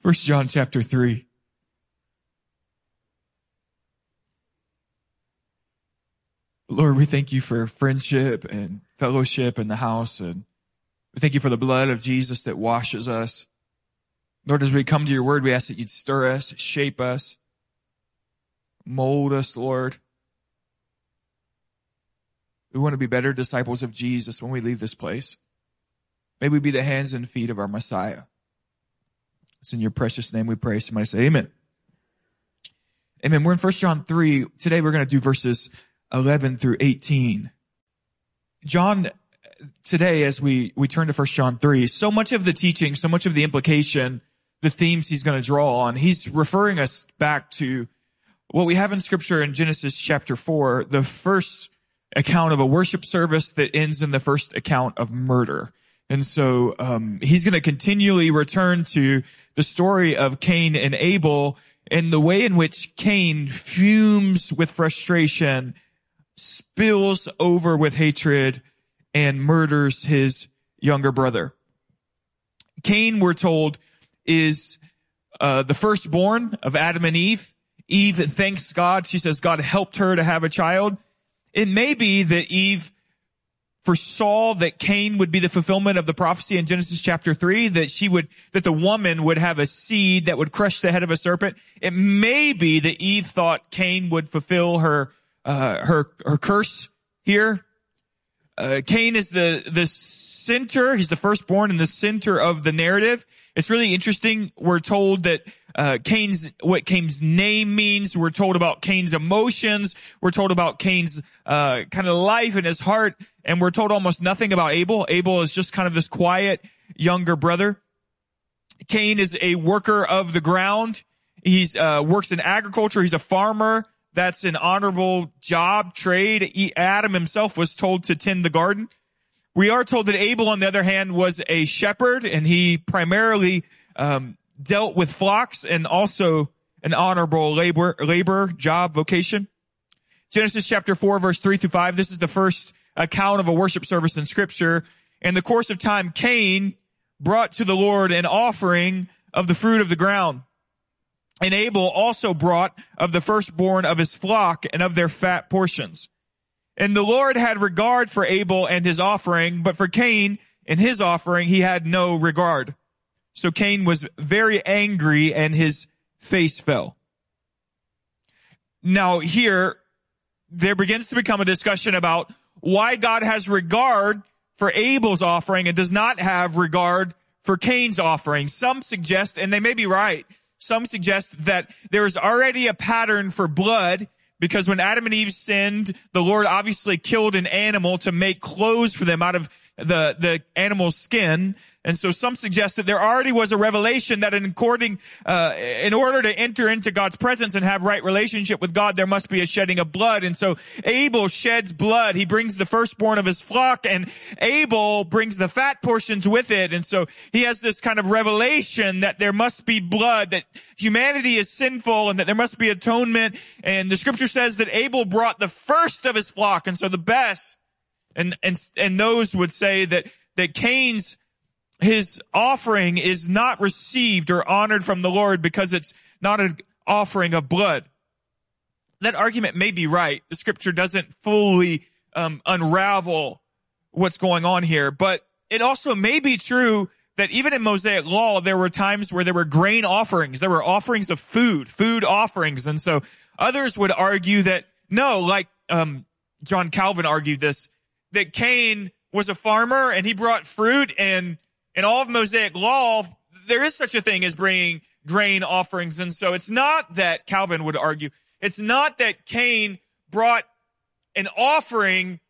First John chapter 3. Lord, we thank you for friendship and fellowship in the house and we thank you for the blood of Jesus that washes us. Lord, as we come to your word, we ask that you'd stir us, shape us, mold us, Lord. We want to be better disciples of Jesus when we leave this place. May we be the hands and feet of our Messiah. It's in your precious name we pray. Somebody say amen. Amen. We're in 1 John 3. Today we're going to do verses 11 through 18. John, today as we, we turn to 1 John 3, so much of the teaching, so much of the implication, the themes he's going to draw on, he's referring us back to what we have in scripture in Genesis chapter 4, the first account of a worship service that ends in the first account of murder. And so um, he's going to continually return to the story of Cain and Abel and the way in which Cain fumes with frustration, spills over with hatred, and murders his younger brother. Cain, we're told, is uh, the firstborn of Adam and Eve. Eve thanks God. She says God helped her to have a child. It may be that Eve foresaw that Cain would be the fulfillment of the prophecy in Genesis chapter 3, that she would, that the woman would have a seed that would crush the head of a serpent. It may be that Eve thought Cain would fulfill her, uh, her, her curse here. Uh, Cain is the, the center. He's the firstborn in the center of the narrative. It's really interesting. We're told that uh, Cain's what Cain's name means. We're told about Cain's emotions. We're told about Cain's uh, kind of life and his heart, and we're told almost nothing about Abel. Abel is just kind of this quiet younger brother. Cain is a worker of the ground. He's uh, works in agriculture. He's a farmer. That's an honorable job, trade. Adam himself was told to tend the garden. We are told that Abel, on the other hand, was a shepherd and he primarily um, dealt with flocks and also an honorable labor, labor, job, vocation. Genesis chapter 4 verse 3 through 5. This is the first account of a worship service in scripture. In the course of time, Cain brought to the Lord an offering of the fruit of the ground. And Abel also brought of the firstborn of his flock and of their fat portions. And the Lord had regard for Abel and his offering, but for Cain and his offering, he had no regard. So Cain was very angry and his face fell. Now here, there begins to become a discussion about why God has regard for Abel's offering and does not have regard for Cain's offering. Some suggest, and they may be right, some suggest that there's already a pattern for blood because when Adam and Eve sinned, the Lord obviously killed an animal to make clothes for them out of the, the animal's skin. And so some suggest that there already was a revelation that in according, uh, in order to enter into God's presence and have right relationship with God, there must be a shedding of blood. And so Abel sheds blood. He brings the firstborn of his flock and Abel brings the fat portions with it. And so he has this kind of revelation that there must be blood, that humanity is sinful and that there must be atonement. And the scripture says that Abel brought the first of his flock. And so the best and, and, and those would say that, that Cain's his offering is not received or honored from the Lord because it's not an offering of blood. That argument may be right. The scripture doesn't fully um, unravel what's going on here, but it also may be true that even in Mosaic law, there were times where there were grain offerings. There were offerings of food, food offerings. And so others would argue that no, like, um, John Calvin argued this, that Cain was a farmer and he brought fruit and in all of Mosaic law, there is such a thing as bringing grain offerings. And so it's not that Calvin would argue, it's not that Cain brought an offering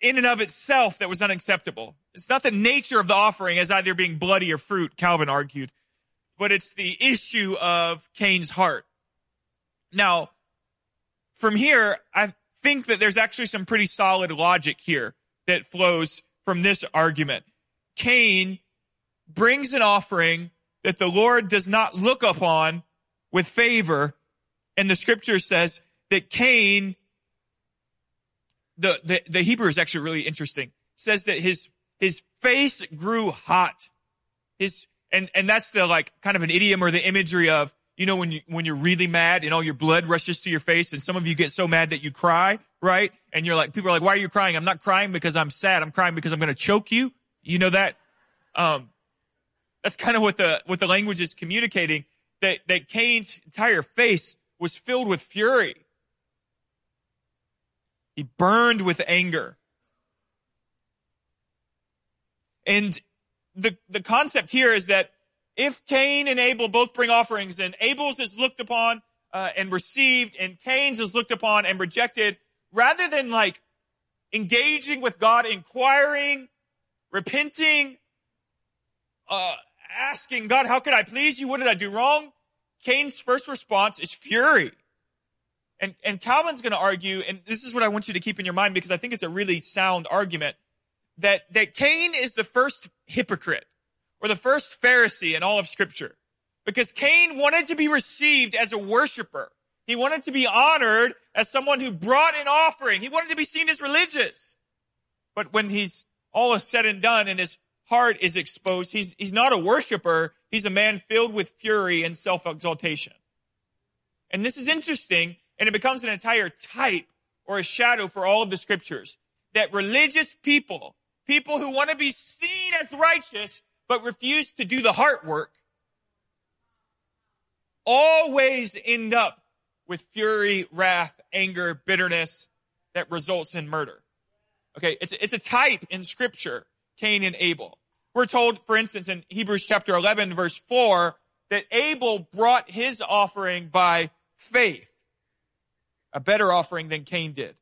in and of itself that was unacceptable. It's not the nature of the offering as either being bloody or fruit, Calvin argued, but it's the issue of Cain's heart. Now, from here, I think that there's actually some pretty solid logic here that flows from this argument. Cain brings an offering that the Lord does not look upon with favor. And the scripture says that Cain, the, the, the Hebrew is actually really interesting, says that his, his face grew hot. His, And, and that's the like kind of an idiom or the imagery of, you know, when you, when you're really mad and all your blood rushes to your face and some of you get so mad that you cry, right? And you're like, people are like, why are you crying? I'm not crying because I'm sad. I'm crying because I'm going to choke you. You know that? Um, that's kind of what the, what the language is communicating that, that Cain's entire face was filled with fury. He burned with anger. And the, the concept here is that if Cain and Abel both bring offerings and Abel's is looked upon uh, and received and Cain's is looked upon and rejected, rather than like engaging with God, inquiring, repenting, uh, asking God, how could I please you? What did I do wrong? Cain's first response is fury. And, and Calvin's going to argue, and this is what I want you to keep in your mind because I think it's a really sound argument, that, that Cain is the first hypocrite or the first Pharisee in all of scripture. Because Cain wanted to be received as a worshiper. He wanted to be honored as someone who brought an offering. He wanted to be seen as religious. But when he's all is said and done and his heart is exposed, he's, he's not a worshiper. He's a man filled with fury and self-exaltation. And this is interesting and it becomes an entire type or a shadow for all of the scriptures that religious people, people who want to be seen as righteous, but refuse to do the heart work, always end up with fury, wrath, anger, bitterness that results in murder. Okay, it's, it's a type in scripture, Cain and Abel. We're told, for instance, in Hebrews chapter 11 verse 4, that Abel brought his offering by faith a better offering than Cain did.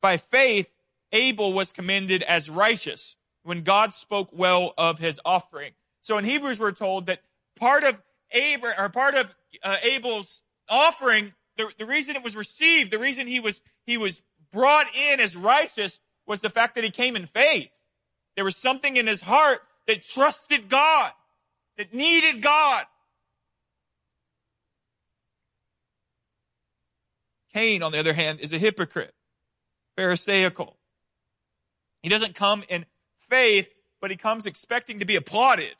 By faith, Abel was commended as righteous when God spoke well of his offering. So in Hebrews, we're told that part of Abel, or part of uh, Abel's offering, the, the reason it was received, the reason he was, he was brought in as righteous was the fact that he came in faith. There was something in his heart that trusted God, that needed God. Cain, on the other hand, is a hypocrite, pharisaical. He doesn't come in faith, but he comes expecting to be applauded.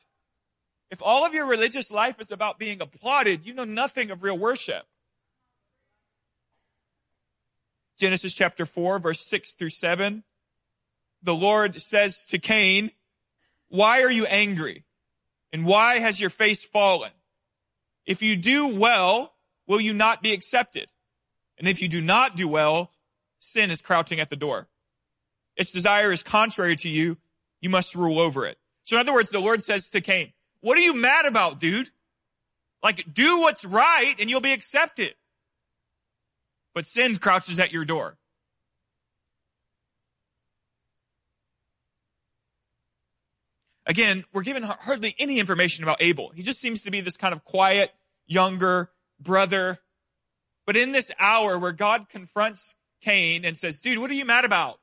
If all of your religious life is about being applauded, you know nothing of real worship. Genesis chapter 4, verse 6 through 7. The Lord says to Cain, Why are you angry? And why has your face fallen? If you do well, will you not be accepted? And if you do not do well, sin is crouching at the door. Its desire is contrary to you. You must rule over it. So in other words, the Lord says to Cain, what are you mad about, dude? Like, do what's right and you'll be accepted. But sin crouches at your door. Again, we're given hardly any information about Abel. He just seems to be this kind of quiet, younger brother but in this hour where God confronts Cain and says, dude, what are you mad about?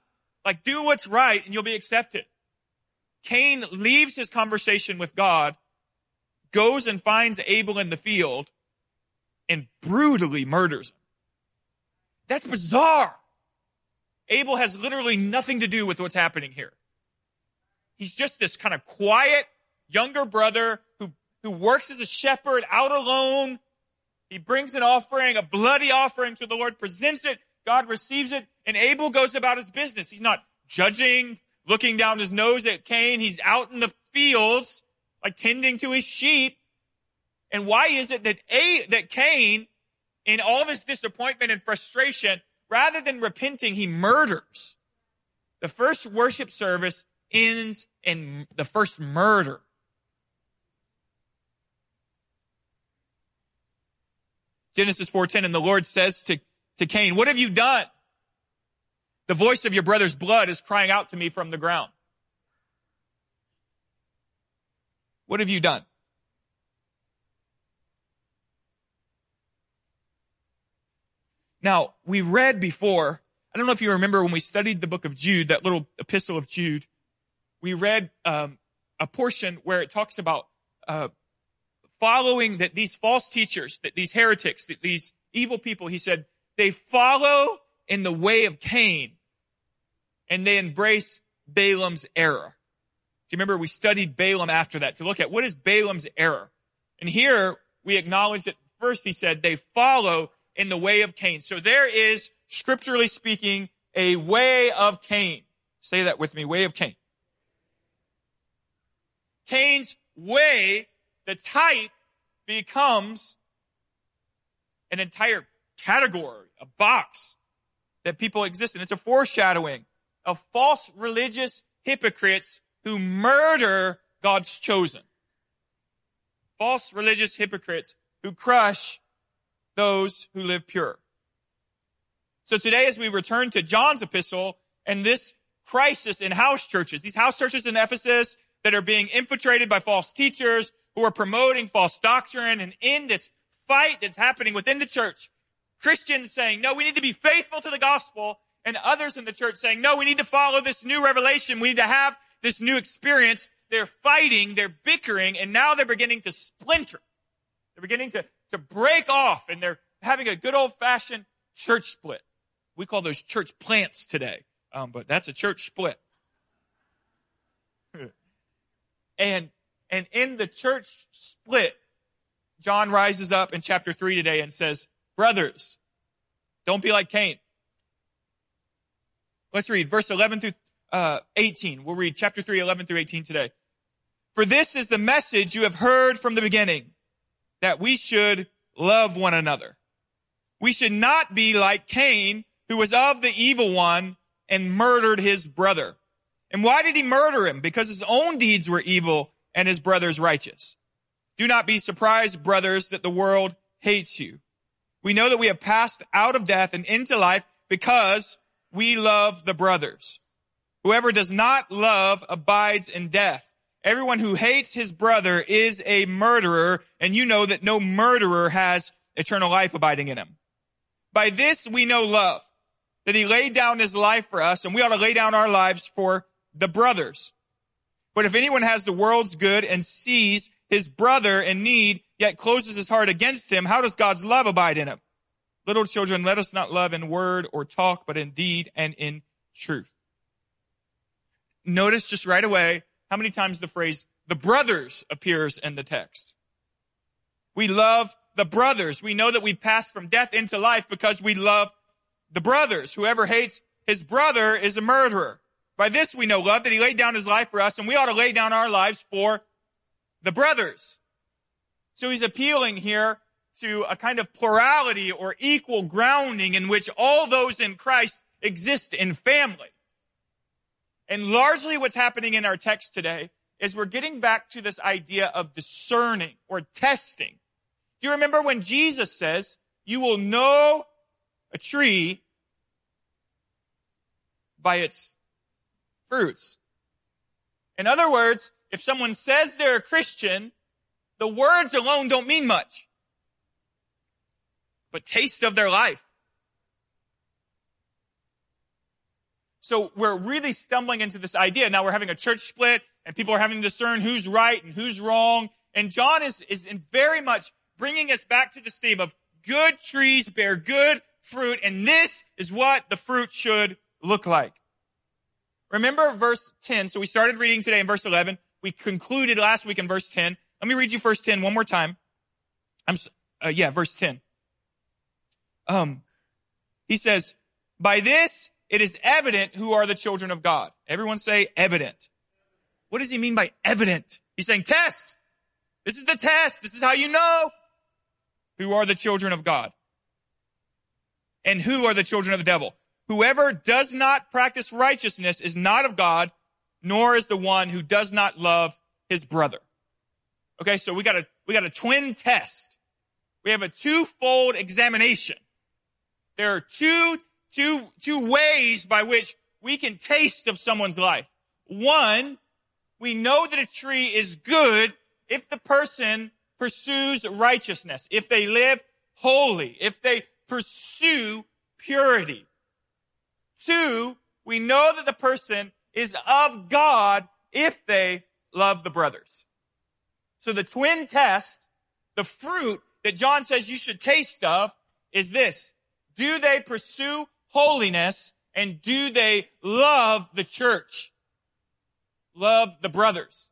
Like, do what's right and you'll be accepted. Cain leaves his conversation with God, goes and finds Abel in the field, and brutally murders him. That's bizarre. Abel has literally nothing to do with what's happening here. He's just this kind of quiet younger brother who, who works as a shepherd out alone he brings an offering, a bloody offering to the Lord, presents it. God receives it, and Abel goes about his business. He's not judging, looking down his nose at Cain. He's out in the fields, like tending to his sheep. And why is it that A, that Cain, in all of his disappointment and frustration, rather than repenting, he murders? The first worship service ends in the first murder. Genesis 4:10 and the Lord says to, to Cain, "What have you done? The voice of your brother's blood is crying out to me from the ground." What have you done? Now, we read before, I don't know if you remember when we studied the book of Jude, that little epistle of Jude, we read um, a portion where it talks about uh, following that these false teachers, that these heretics, that these evil people, he said, they follow in the way of Cain and they embrace Balaam's error. Do you remember we studied Balaam after that to look at what is Balaam's error? And here we acknowledge that first he said they follow in the way of Cain. So there is, scripturally speaking, a way of Cain. Say that with me, way of Cain. Cain's way, the type, becomes an entire category, a box that people exist in. It's a foreshadowing of false religious hypocrites who murder God's chosen. False religious hypocrites who crush those who live pure. So today as we return to John's epistle and this crisis in house churches, these house churches in Ephesus that are being infiltrated by false teachers who are promoting false doctrine and in this fight that's happening within the church, Christians saying, no, we need to be faithful to the gospel and others in the church saying, no, we need to follow this new revelation. We need to have this new experience. They're fighting, they're bickering, and now they're beginning to splinter. They're beginning to, to break off and they're having a good old fashioned church split. We call those church plants today. Um, but that's a church split. And, and in the church split, John rises up in chapter three today and says, brothers, don't be like Cain. Let's read verse 11 through uh, 18. We'll read chapter 3, 11 through 18 today. For this is the message you have heard from the beginning, that we should love one another. We should not be like Cain, who was of the evil one and murdered his brother. And why did he murder him? Because his own deeds were evil and his brother's righteous. Do not be surprised, brothers, that the world hates you. We know that we have passed out of death and into life because we love the brothers. Whoever does not love abides in death. Everyone who hates his brother is a murderer, and you know that no murderer has eternal life abiding in him. By this we know love, that he laid down his life for us, and we ought to lay down our lives for the brothers. But if anyone has the world's good and sees his brother in need, yet closes his heart against him, how does God's love abide in him? Little children, let us not love in word or talk, but in deed and in truth. Notice just right away how many times the phrase the brothers appears in the text. We love the brothers. We know that we pass from death into life because we love the brothers. Whoever hates his brother is a murderer. By this we know love, that he laid down his life for us, and we ought to lay down our lives for the brothers. So he's appealing here to a kind of plurality or equal grounding in which all those in Christ exist in family. And largely what's happening in our text today is we're getting back to this idea of discerning or testing. Do you remember when Jesus says, you will know a tree by its fruits? In other words, if someone says they're a Christian, the words alone don't mean much. But taste of their life. So we're really stumbling into this idea. Now we're having a church split and people are having to discern who's right and who's wrong. And John is, is very much bringing us back to this theme of good trees bear good fruit. And this is what the fruit should look like. Remember verse 10. So we started reading today in verse 11. We concluded last week in verse 10. Let me read you verse 10 one more time. I'm, uh, yeah, verse 10. Um, he says, by this it is evident who are the children of God. Everyone say evident. What does he mean by evident? He's saying test. This is the test. This is how you know who are the children of God. And who are the children of the devil. Whoever does not practice righteousness is not of God, nor is the one who does not love his brother. Okay, so we got a, we got a twin test. We have a twofold examination. There are two, two, two ways by which we can taste of someone's life. One, we know that a tree is good if the person pursues righteousness, if they live holy, if they pursue purity. Two, we know that the person is of God if they love the brothers. So the twin test, the fruit that John says you should taste of is this. Do they pursue holiness and do they love the church? love the brothers.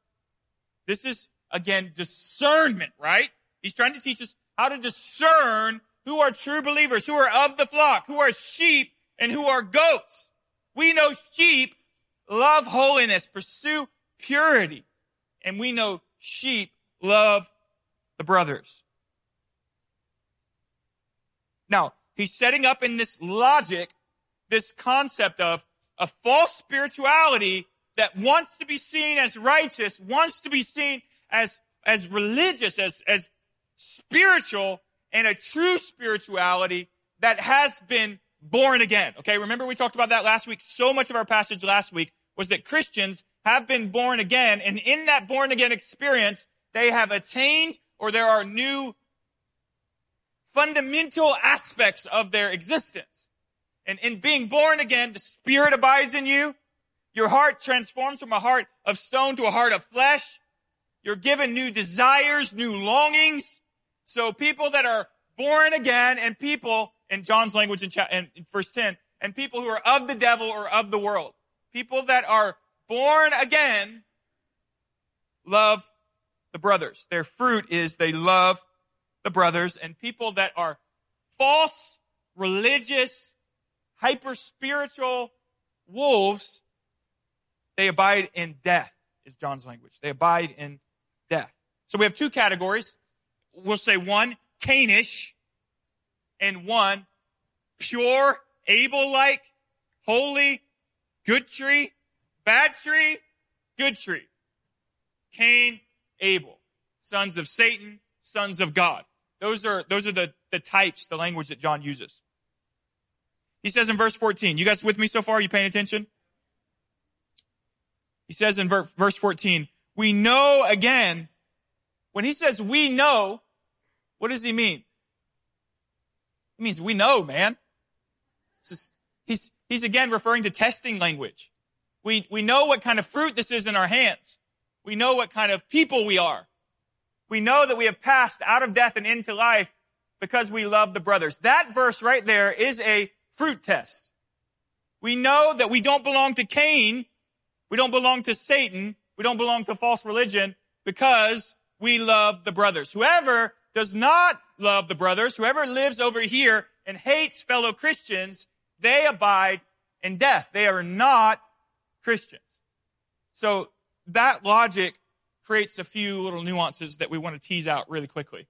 This is, again, discernment, right? He's trying to teach us how to discern who are true believers, who are of the flock, who are sheep, and who are goats. We know sheep love holiness, pursue purity. And we know sheep love the brothers. Now, he's setting up in this logic this concept of a false spirituality that wants to be seen as righteous, wants to be seen as, as religious, as, as spiritual, and a true spirituality that has been born again. Okay, remember we talked about that last week. So much of our passage last week was that Christians have been born again, and in that born again experience, they have attained or there are new fundamental aspects of their existence. And in being born again, the Spirit abides in you. Your heart transforms from a heart of stone to a heart of flesh. You're given new desires, new longings. So people that are born again and people, in John's language in, in verse 10, and people who are of the devil or of the world, people that are born again love the brothers. Their fruit is they love the brothers and people that are false, religious, hyper spiritual wolves, they abide in death is John's language. They abide in death. So we have two categories. We'll say one, Cainish, and one, pure, Abel-like, holy, good tree, bad tree, good tree. Cain, Abel, sons of Satan, sons of God. Those are, those are the, the types, the language that John uses. He says in verse 14, you guys with me so far? Are you paying attention? He says in verse 14, we know again, when he says we know, what does he mean? He means we know, man. Just, he's, he's again referring to testing language. We, we know what kind of fruit this is in our hands. We know what kind of people we are. We know that we have passed out of death and into life because we love the brothers. That verse right there is a fruit test. We know that we don't belong to Cain. We don't belong to Satan. We don't belong to false religion because we love the brothers. Whoever does not love the brothers, whoever lives over here and hates fellow Christians, they abide in death. They are not Christians. So that logic creates a few little nuances that we want to tease out really quickly.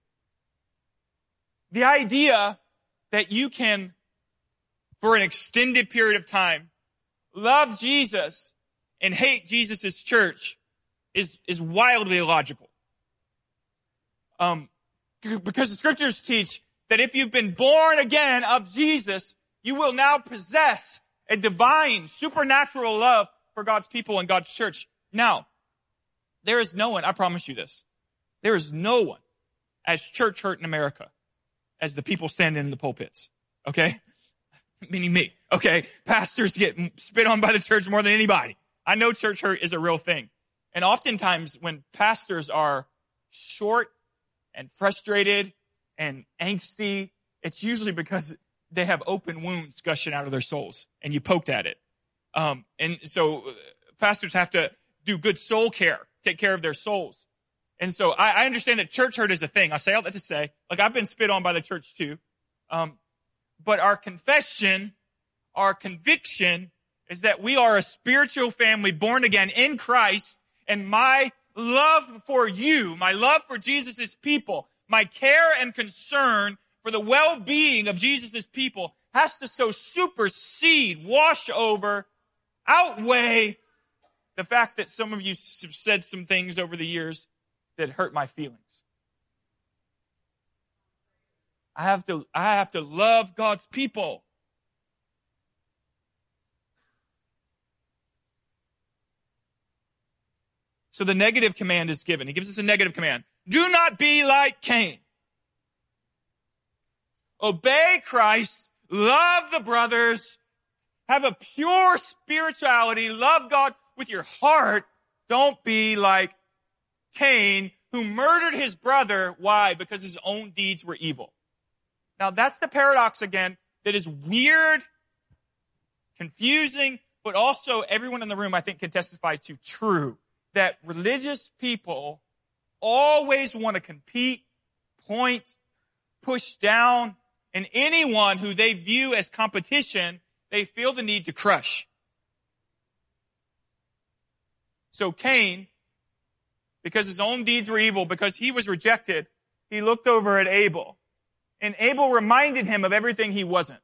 The idea that you can, for an extended period of time, love Jesus and hate Jesus' church is, is wildly illogical. Um, because the scriptures teach that if you've been born again of Jesus, you will now possess a divine, supernatural love for God's people and God's church. Now, there is no one, I promise you this, there is no one as church hurt in America as the people standing in the pulpits. Okay? Meaning me. Okay? Pastors get spit on by the church more than anybody. I know church hurt is a real thing. And oftentimes when pastors are short and frustrated and angsty, it's usually because they have open wounds gushing out of their souls and you poked at it. Um, and so uh, pastors have to do good soul care, take care of their souls. And so I, I, understand that church hurt is a thing. I say all that to say, like I've been spit on by the church too. Um, but our confession, our conviction is that we are a spiritual family born again in Christ and my love for you, my love for Jesus' people, my care and concern for the well-being of Jesus' people has to so supersede, wash over, outweigh the fact that some of you have said some things over the years that hurt my feelings. I have to, I have to love God's people. So the negative command is given. He gives us a negative command. Do not be like Cain. Obey Christ, love the brothers, have a pure spirituality, love God with your heart. Don't be like Cain, who murdered his brother. Why? Because his own deeds were evil. Now that's the paradox again that is weird, confusing, but also everyone in the room I think can testify to true that religious people always want to compete, point, push down, and anyone who they view as competition, they feel the need to crush. So Cain, because his own deeds were evil, because he was rejected, he looked over at Abel. And Abel reminded him of everything he wasn't.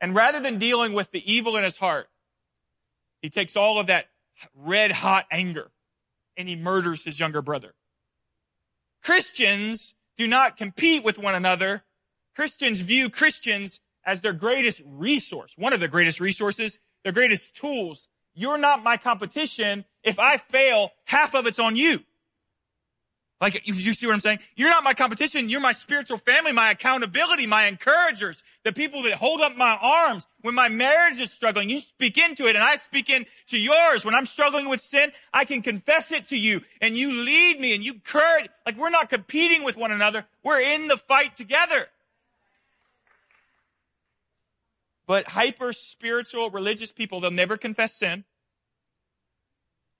And rather than dealing with the evil in his heart, he takes all of that red hot anger and he murders his younger brother. Christians do not compete with one another. Christians view Christians as their greatest resource, one of their greatest resources, their greatest tools. You're not my competition. If I fail, half of it's on you. Like, you see what I'm saying? You're not my competition. You're my spiritual family, my accountability, my encouragers, the people that hold up my arms. When my marriage is struggling, you speak into it and I speak into yours. When I'm struggling with sin, I can confess it to you and you lead me and you courage. Like, we're not competing with one another. We're in the fight together. But hyper spiritual religious people, they'll never confess sin.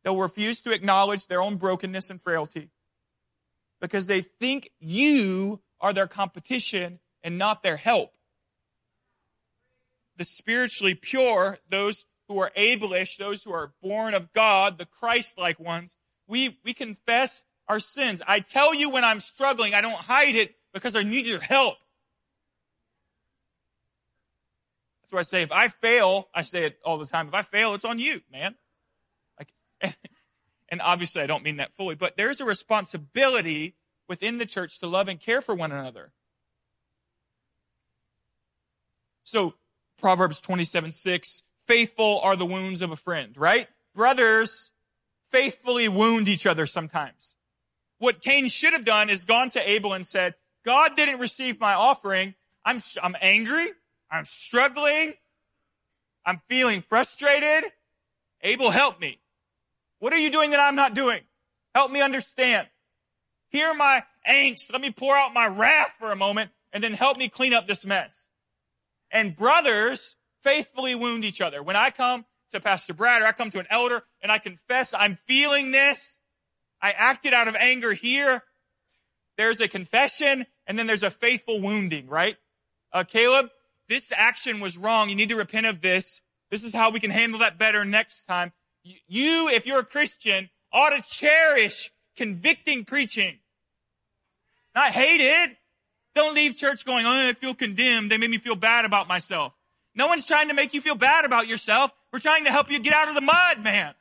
They'll refuse to acknowledge their own brokenness and frailty because they think you are their competition and not their help. The spiritually pure, those who are Abelish, those who are born of God, the Christ-like ones, we, we confess our sins. I tell you when I'm struggling, I don't hide it because I need your help. That's why I say if I fail, I say it all the time, if I fail, it's on you, man. Like, and obviously I don't mean that fully, but there's a responsibility within the church to love and care for one another. So, Proverbs 27, 6, faithful are the wounds of a friend, right? Brothers faithfully wound each other sometimes. What Cain should have done is gone to Abel and said, God didn't receive my offering. I'm, I'm angry. I'm struggling. I'm feeling frustrated. Abel, help me. What are you doing that I'm not doing? Help me understand. Hear my angst. Let me pour out my wrath for a moment and then help me clean up this mess. And brothers faithfully wound each other. When I come to Pastor Brad or I come to an elder and I confess I'm feeling this, I acted out of anger here. There's a confession and then there's a faithful wounding, right? Uh, Caleb, this action was wrong. You need to repent of this. This is how we can handle that better next time. You, if you're a Christian, ought to cherish convicting preaching. Not hate it. Don't leave church going, oh, I feel condemned. They made me feel bad about myself. No one's trying to make you feel bad about yourself. We're trying to help you get out of the mud, man.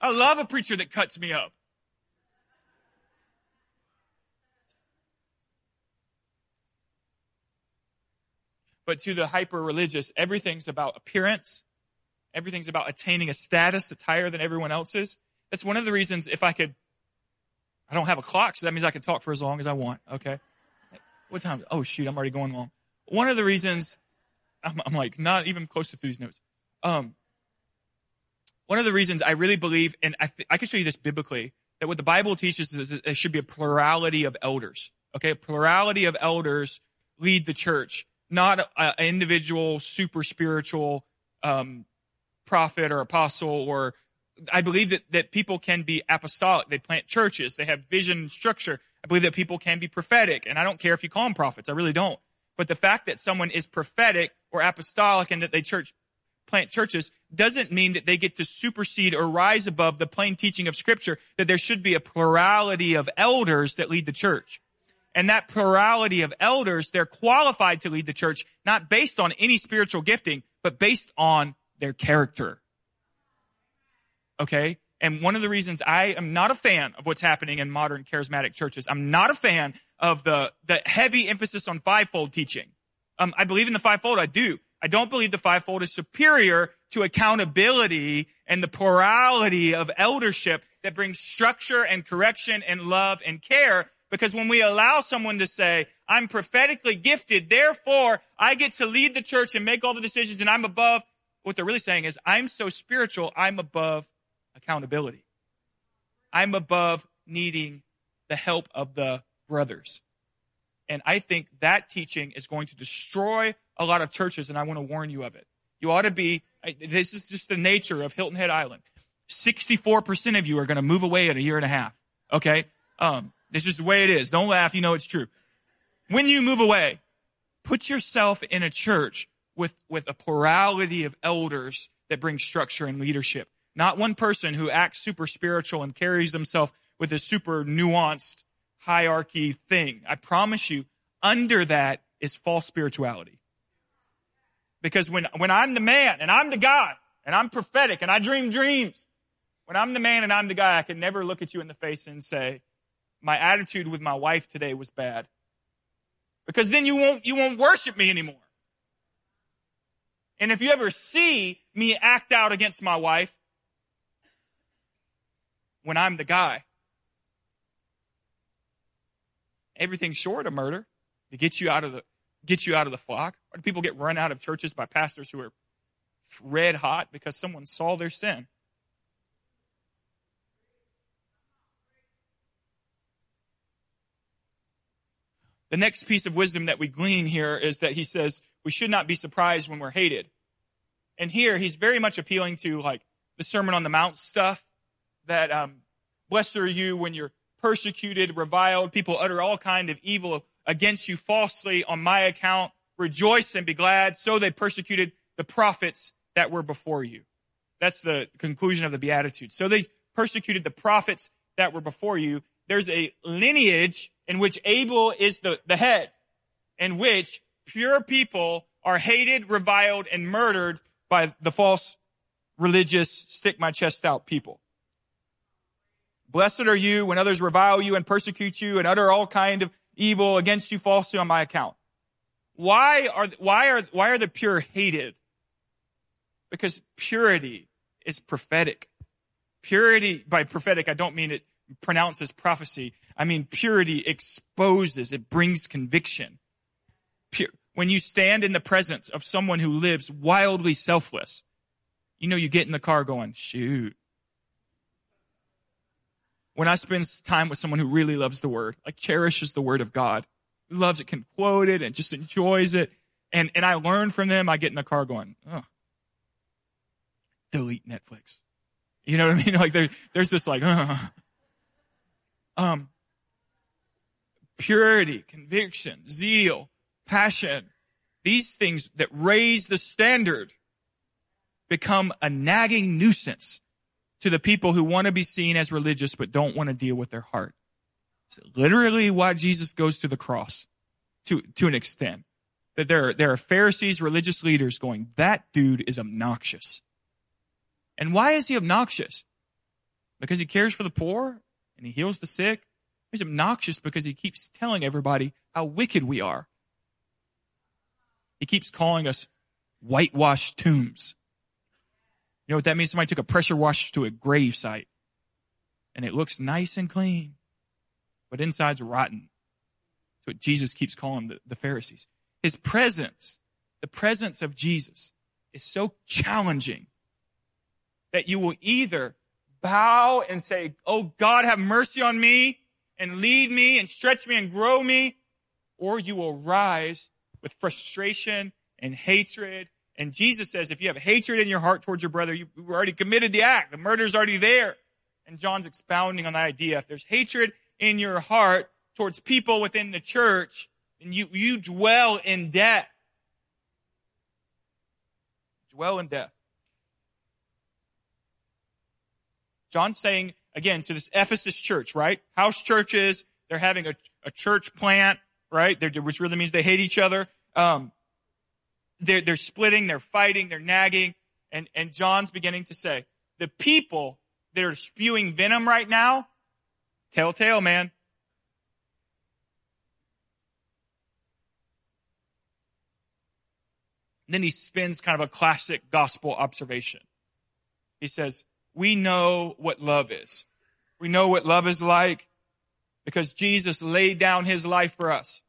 I love a preacher that cuts me up. But to the hyper religious, everything's about appearance. Everything's about attaining a status that's higher than everyone else's. That's one of the reasons if I could, I don't have a clock, so that means I can talk for as long as I want. Okay. What time? Oh shoot, I'm already going long. One of the reasons I'm, I'm like not even close to these notes. Um, one of the reasons I really believe, and I, th- I can show you this biblically, that what the Bible teaches is there should be a plurality of elders. Okay, a plurality of elders lead the church not an individual super spiritual um, prophet or apostle or I believe that, that people can be apostolic. They plant churches. They have vision and structure. I believe that people can be prophetic. And I don't care if you call them prophets. I really don't. But the fact that someone is prophetic or apostolic and that they church, plant churches doesn't mean that they get to supersede or rise above the plain teaching of scripture that there should be a plurality of elders that lead the church and that plurality of elders, they're qualified to lead the church, not based on any spiritual gifting, but based on their character. Okay? And one of the reasons I am not a fan of what's happening in modern charismatic churches, I'm not a fan of the, the heavy emphasis on fivefold teaching. Um, I believe in the fivefold. I do. I don't believe the fivefold is superior to accountability and the plurality of eldership that brings structure and correction and love and care because when we allow someone to say, I'm prophetically gifted, therefore I get to lead the church and make all the decisions and I'm above, what they're really saying is, I'm so spiritual, I'm above accountability. I'm above needing the help of the brothers. And I think that teaching is going to destroy a lot of churches, and I want to warn you of it. You ought to be, this is just the nature of Hilton Head Island. 64% of you are going to move away in a year and a half. Okay? Um, this just the way it is. Don't laugh. You know it's true. When you move away, put yourself in a church with, with a plurality of elders that bring structure and leadership. Not one person who acts super spiritual and carries himself with a super nuanced hierarchy thing. I promise you, under that is false spirituality. Because when, when I'm the man and I'm the God and I'm prophetic and I dream dreams, when I'm the man and I'm the guy, I can never look at you in the face and say, my attitude with my wife today was bad. Because then you won't, you won't worship me anymore. And if you ever see me act out against my wife, when I'm the guy, everything's short of murder to get you out of the get you out of the flock? Or do people get run out of churches by pastors who are red hot because someone saw their sin? The next piece of wisdom that we glean here is that he says we should not be surprised when we're hated. And here he's very much appealing to like the Sermon on the Mount stuff that um, blessed are you when you're persecuted, reviled, people utter all kind of evil against you falsely on my account. Rejoice and be glad. So they persecuted the prophets that were before you. That's the conclusion of the Beatitudes. So they persecuted the prophets that were before you. There's a lineage in which Abel is the, the head, in which pure people are hated, reviled, and murdered by the false religious, stick my chest out people. Blessed are you when others revile you and persecute you and utter all kind of evil against you falsely on my account. Why are, why are, why are the pure hated? Because purity is prophetic. Purity, by prophetic, I don't mean it pronounces prophecy. I mean, purity exposes, it brings conviction. Pure, when you stand in the presence of someone who lives wildly selfless, you know, you get in the car going, shoot. When I spend time with someone who really loves the word, like cherishes the word of God, loves it, can quote it and just enjoys it. And, and I learn from them. I get in the car going, oh, delete Netflix. You know what I mean? Like there, there's this like, uh, um, purity, conviction, zeal, passion, these things that raise the standard become a nagging nuisance to the people who want to be seen as religious but don't want to deal with their heart. It's literally why Jesus goes to the cross to, to an extent. That there are, there are Pharisees, religious leaders going, that dude is obnoxious. And why is he obnoxious? Because he cares for the poor and he heals the sick He's obnoxious because he keeps telling everybody how wicked we are. He keeps calling us whitewashed tombs. You know what that means? Somebody took a pressure wash to a grave site and it looks nice and clean, but inside's rotten. That's what Jesus keeps calling the, the Pharisees. His presence, the presence of Jesus is so challenging that you will either bow and say, Oh God, have mercy on me and lead me and stretch me and grow me, or you will rise with frustration and hatred. And Jesus says, if you have hatred in your heart towards your brother, you already committed the act. The murder's already there. And John's expounding on that idea. If there's hatred in your heart towards people within the church, then you, you dwell in death. Dwell in death. John's saying again, to this Ephesus church, right? House churches, they're having a, a church plant, right? They're, which really means they hate each other. Um, they're, they're splitting, they're fighting, they're nagging. And, and John's beginning to say, the people that are spewing venom right now, telltale, man. then he spins kind of a classic gospel observation. He says, we know what love is. We know what love is like because Jesus laid down his life for us.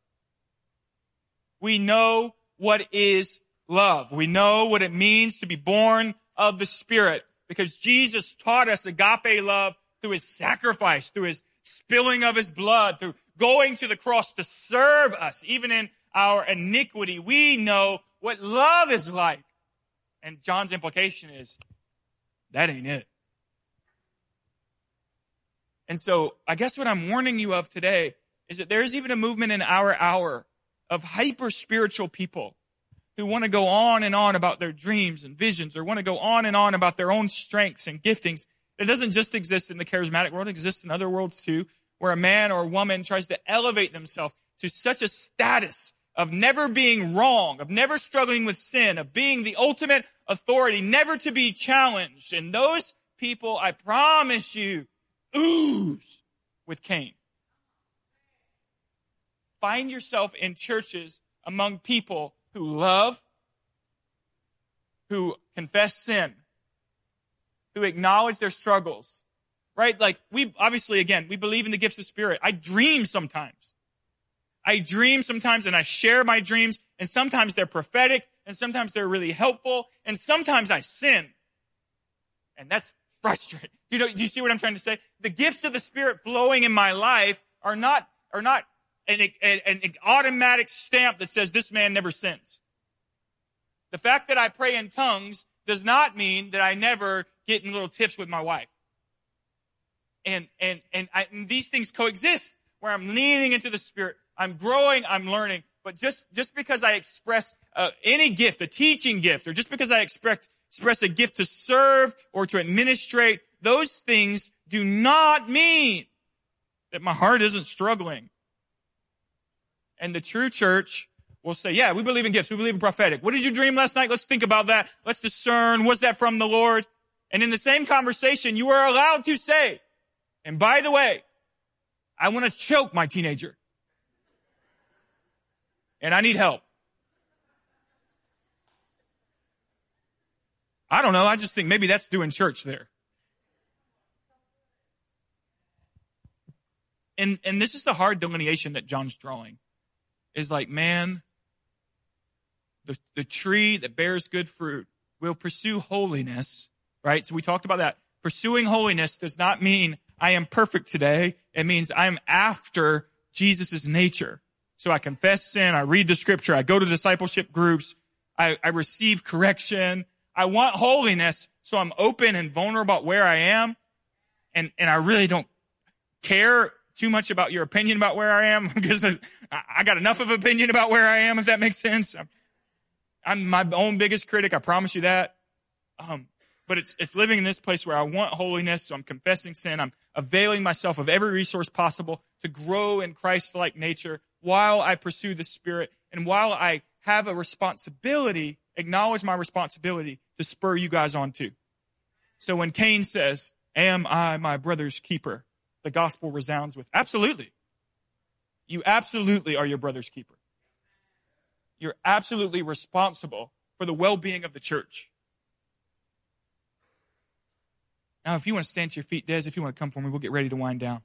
We know what is love. We know what it means to be born of the Spirit because Jesus taught us agape love through his sacrifice, through his spilling of his blood, through going to the cross to serve us, even in our iniquity. We know what love is like. And John's implication is that ain't it. And so I guess what I'm warning you of today is that there's even a movement in our hour of hyper spiritual people who want to go on and on about their dreams and visions or want to go on and on about their own strengths and giftings. It doesn't just exist in the charismatic world. It exists in other worlds too, where a man or a woman tries to elevate themselves to such a status of never being wrong, of never struggling with sin, of being the ultimate authority, never to be challenged. And those people, I promise you, ooze with Cain. Find yourself in churches among people who love, who confess sin, who acknowledge their struggles, right? Like we, obviously, again, we believe in the gifts of spirit. I dream sometimes. I dream sometimes and I share my dreams and sometimes they're prophetic and sometimes they're really helpful and sometimes I sin. And that's frustrating. Do you know, do you see what I'm trying to say? The gifts of the spirit flowing in my life are not, are not an, an, an automatic stamp that says this man never sins. The fact that I pray in tongues does not mean that I never get in little tiffs with my wife. And, and, and, I, and these things coexist where I'm leaning into the spirit. I'm growing, I'm learning. But just, just because I express uh, any gift, a teaching gift, or just because I expect, express a gift to serve or to administrate, those things do not mean that my heart isn't struggling. And the true church will say, yeah, we believe in gifts. We believe in prophetic. What did you dream last night? Let's think about that. Let's discern. Was that from the Lord? And in the same conversation, you are allowed to say, and by the way, I want to choke my teenager. And I need help. I don't know. I just think maybe that's doing church there. And, and this is the hard delineation that John's drawing is like, man, the, the tree that bears good fruit will pursue holiness, right? So we talked about that. Pursuing holiness does not mean I am perfect today. It means I'm after Jesus' nature. So I confess sin. I read the scripture. I go to discipleship groups. I, I receive correction. I want holiness. So I'm open and vulnerable about where I am. And, and I really don't care too much about your opinion about where I am because I got enough of opinion about where I am, if that makes sense. I'm, I'm my own biggest critic. I promise you that. Um, but it's, it's living in this place where I want holiness. So I'm confessing sin. I'm availing myself of every resource possible to grow in Christ-like nature while I pursue the Spirit and while I have a responsibility, acknowledge my responsibility to spur you guys on too. So when Cain says, am I my brother's keeper? The gospel resounds with, absolutely. You absolutely are your brother's keeper. You're absolutely responsible for the well-being of the church. Now, if you want to stand to your feet, Des, if you want to come for me, we'll get ready to wind down.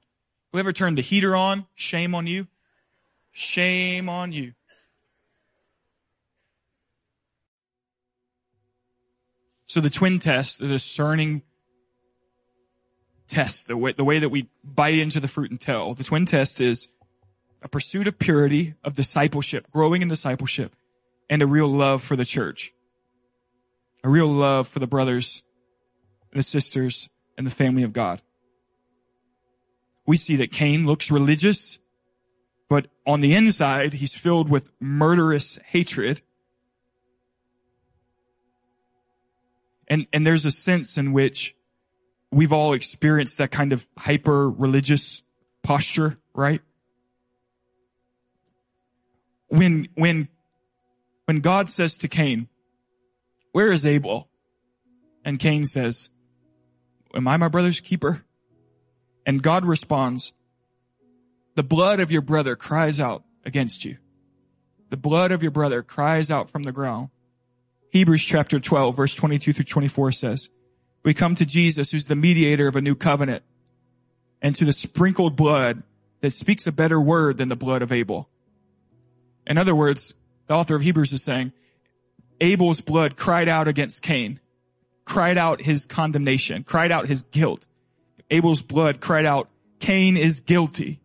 Whoever turned the heater on, shame on you. Shame on you. So the twin test, the discerning test, the way, the way that we bite into the fruit and tell, the twin test is a pursuit of purity, of discipleship, growing in discipleship, and a real love for the church. A real love for the brothers and the sisters and the family of God. We see that Cain looks religious but on the inside, he's filled with murderous hatred. And, and there's a sense in which we've all experienced that kind of hyper religious posture, right? When, when, when God says to Cain, where is Abel? And Cain says, am I my brother's keeper? And God responds, the blood of your brother cries out against you. The blood of your brother cries out from the ground. Hebrews chapter 12 verse 22 through 24 says, we come to Jesus who's the mediator of a new covenant and to the sprinkled blood that speaks a better word than the blood of Abel. In other words, the author of Hebrews is saying, Abel's blood cried out against Cain, cried out his condemnation, cried out his guilt. Abel's blood cried out, Cain is guilty.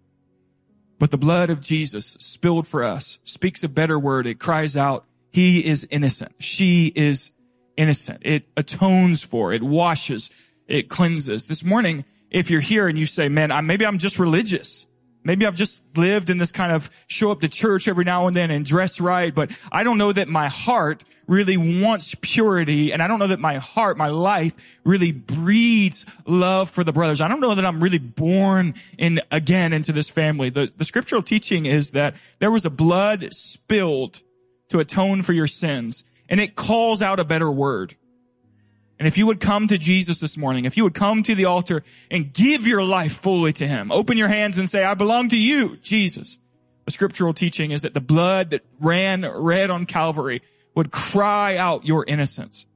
But the blood of Jesus spilled for us speaks a better word. It cries out, he is innocent. She is innocent. It atones for, it washes, it cleanses. This morning, if you're here and you say, man, I, maybe I'm just religious. Maybe I've just lived in this kind of show up to church every now and then and dress right, but I don't know that my heart really wants purity and I don't know that my heart, my life really breeds love for the brothers. I don't know that I'm really born in again into this family. The, the scriptural teaching is that there was a blood spilled to atone for your sins and it calls out a better word. And if you would come to Jesus this morning, if you would come to the altar and give your life fully to Him, open your hands and say, I belong to you, Jesus. The scriptural teaching is that the blood that ran red on Calvary would cry out your innocence,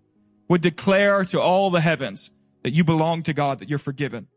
would declare to all the heavens that you belong to God, that you're forgiven.